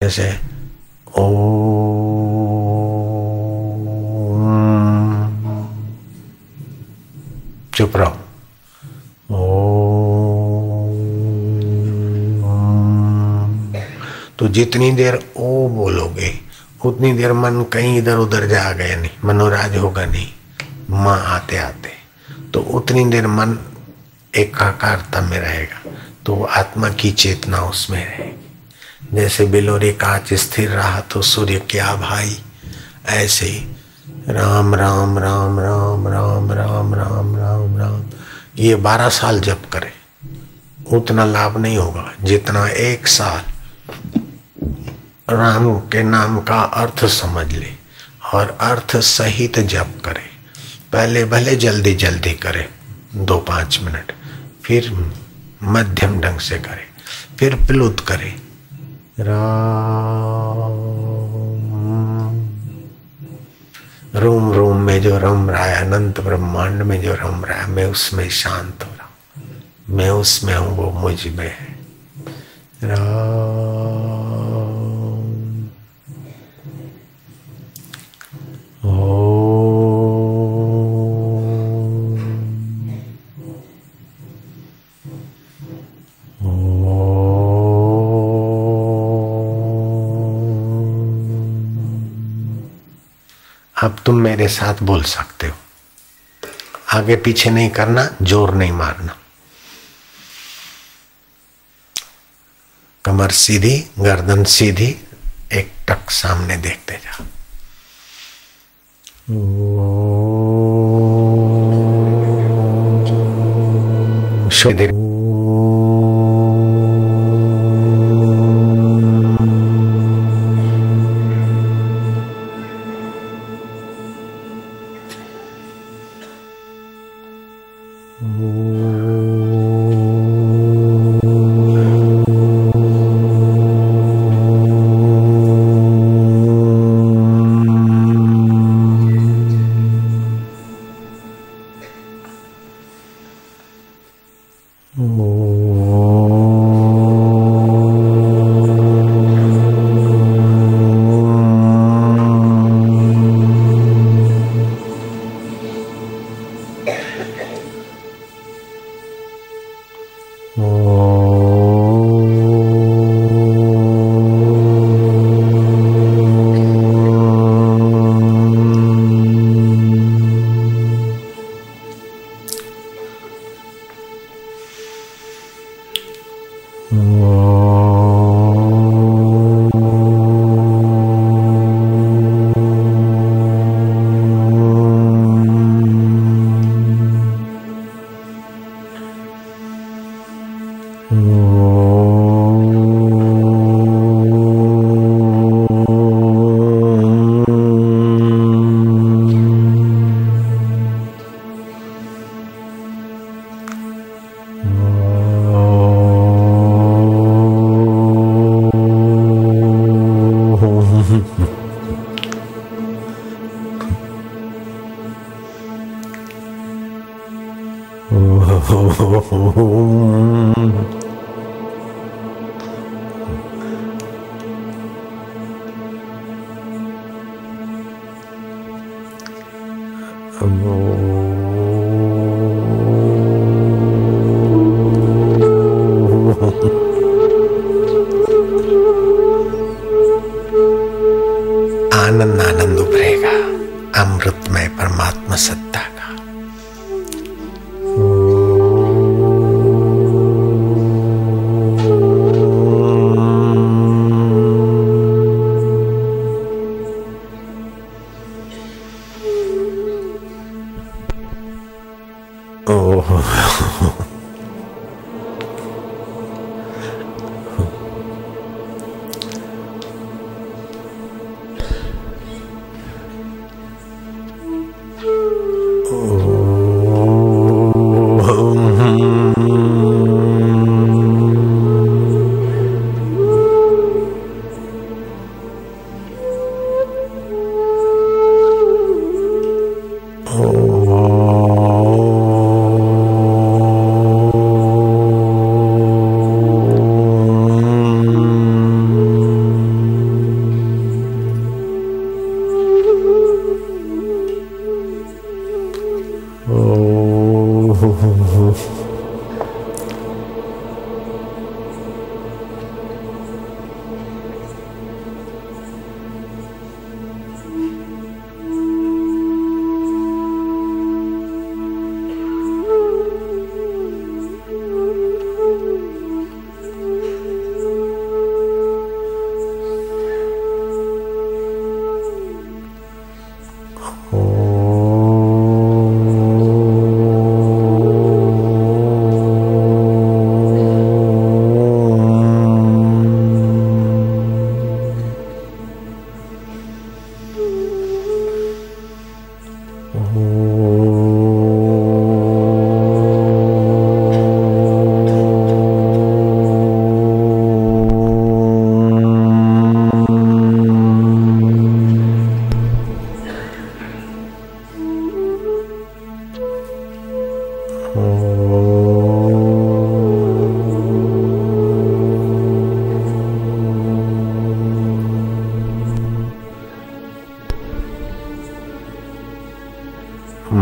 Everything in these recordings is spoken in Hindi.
जैसे ओ चुप रहो। तो जितनी देर ओ बोलोगे, उतनी देर मन कहीं इधर उधर जा गए नहीं, मनोराज होगा नहीं, माँ आते आते। तो उतनी देर मन एकाकारता में रहेगा तो आत्मा की चेतना उसमें रहेगी। जैसे बिलोरी कांच स्थिर रहा तो सूर्य क्या भाई? ऐसे राम राम राम राम राम राम राम राम राम। ये बारह साल जप करे, उतना लाभ नहीं होगा। जितना एक साल राम के नाम का अर्थ समझ ले और अर्थ सहित जप करे। पहले भले जल्दी जल्दी करे, दो पाँच मिनट, फिर मध्यम ढंग से करे, फिर प्लुत करे। राम। रोम रोम में जो रम रहा है अनंत ब्रह्मांड में जो रम रहा है मैं उसमें शांत हो रहा हूँ। मैं उसमें हूँ, वो मुझमें है। राम। अब तुम मेरे साथ बोल सकते हो। आगे पीछे नहीं करना ज़ोर नहीं मारना। कमर सीधी गर्दन सीधी एक टक सामने देखते जाओ शुद्ध 哦 amor. 哦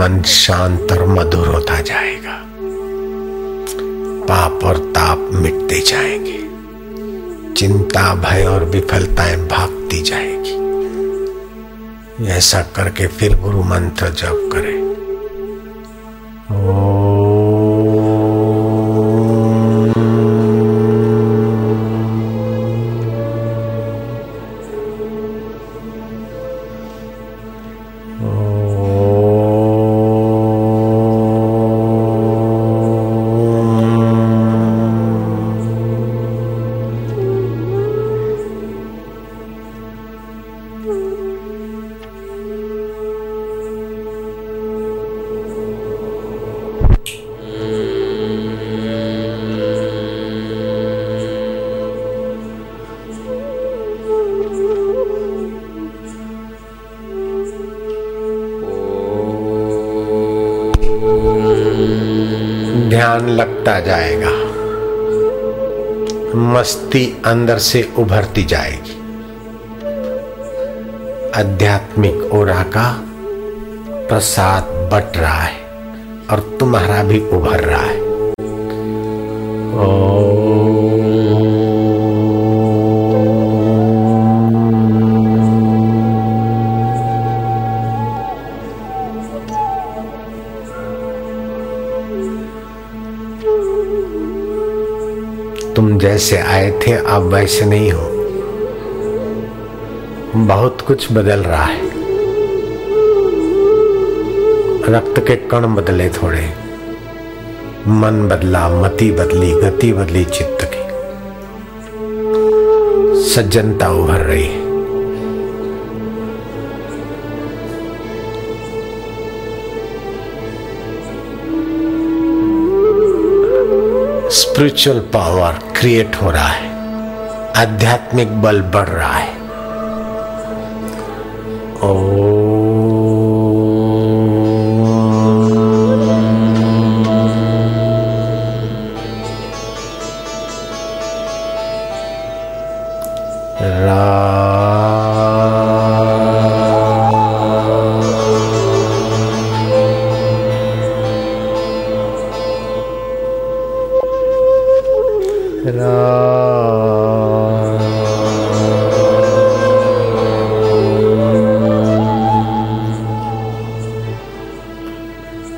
मन शांत और मधुर होता जाएगा। पाप और ताप मिटते जाएँगे। चिंता, भय और विफलताएँ भागती जाएगी। ऐसा करके फिर गुरु मंत्र जप करें। ध्यान लगता जाएगा। मस्ती अंदर से उभरती जाएगी। आध्यात्मिक ओरा का प्रसाद बट रहा है और तुम्हारा भी उभर रहा है। जैसे आए थे, अब वैसे नहीं हो। बहुत कुछ बदल रहा है। रक्त के कण बदले थोड़े। मन बदला, मति बदली, गति बदली चित्त की। सज्जनता उभर रही है। स्पिरिचुअल पावर क्रिएट हो रहा है। आध्यात्मिक बल बढ़ रहा है।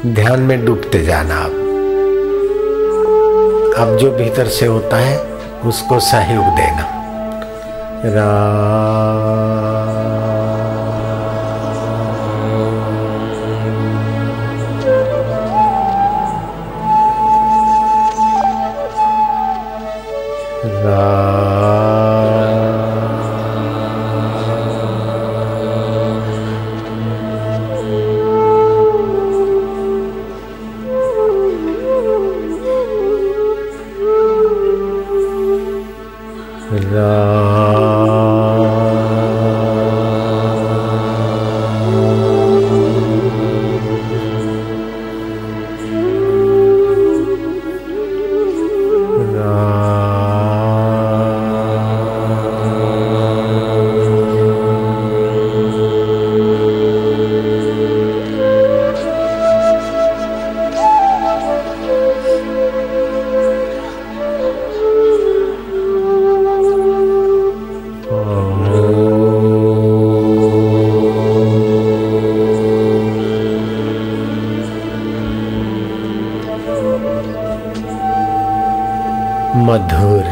ध्यान में डूबते जाना आप। अब जो भीतर से होता है, उसको सहयोग देना। रा मधुर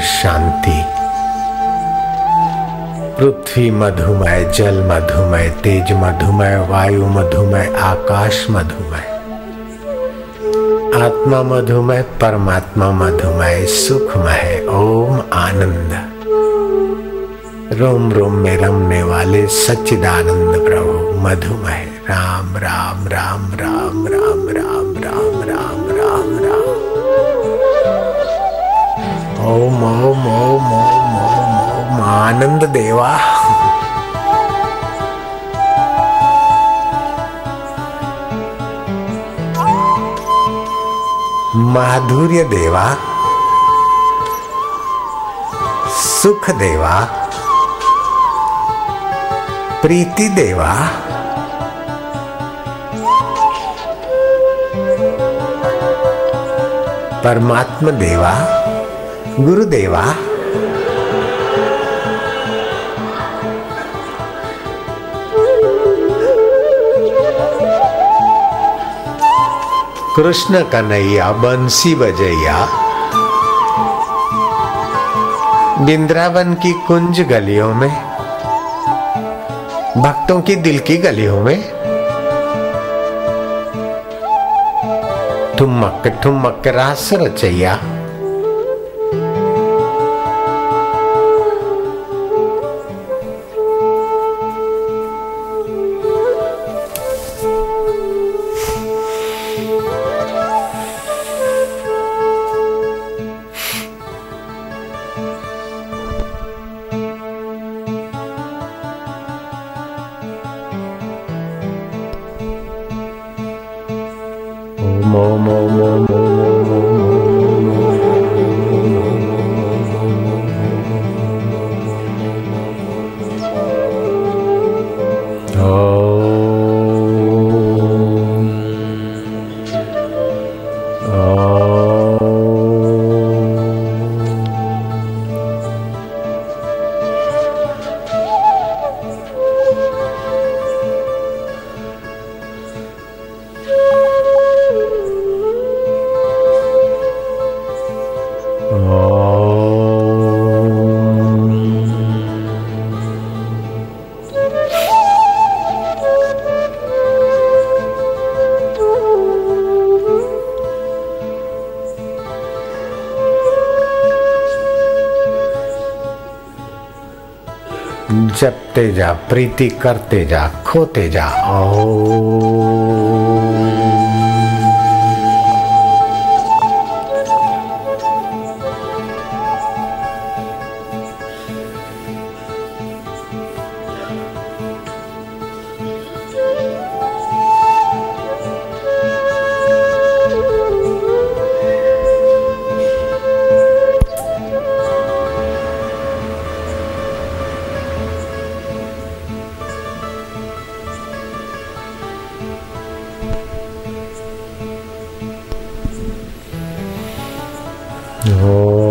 शांति। पृथ्वी मधुमय, जल मधुमय, तेज मधुमय, वायु मधुमय, आकाश मधुमय। आत्मा मधुमय, परमात्मा मधुमय, सुखमय, ओम आनंद। रोम रोम में रमने वाले सच्चिदानंद प्रभु मधुमय। राम राम राम राम राम राम। राम ओम ओम ओम ओम ओम ओम आनंद देवा माधुर्य देवा सुख देवा प्रीति देवा परमात्मा देवा गुरुदेवा। कृष्ण कन्हैया, बंसी बजैया। बिंद्रावन की कुंज गलियों में, भक्तों की दिल की गलियों में। ठुमक ठुमक रास रचैया। जा प्रीति करते जा खोते जा ओ Oh.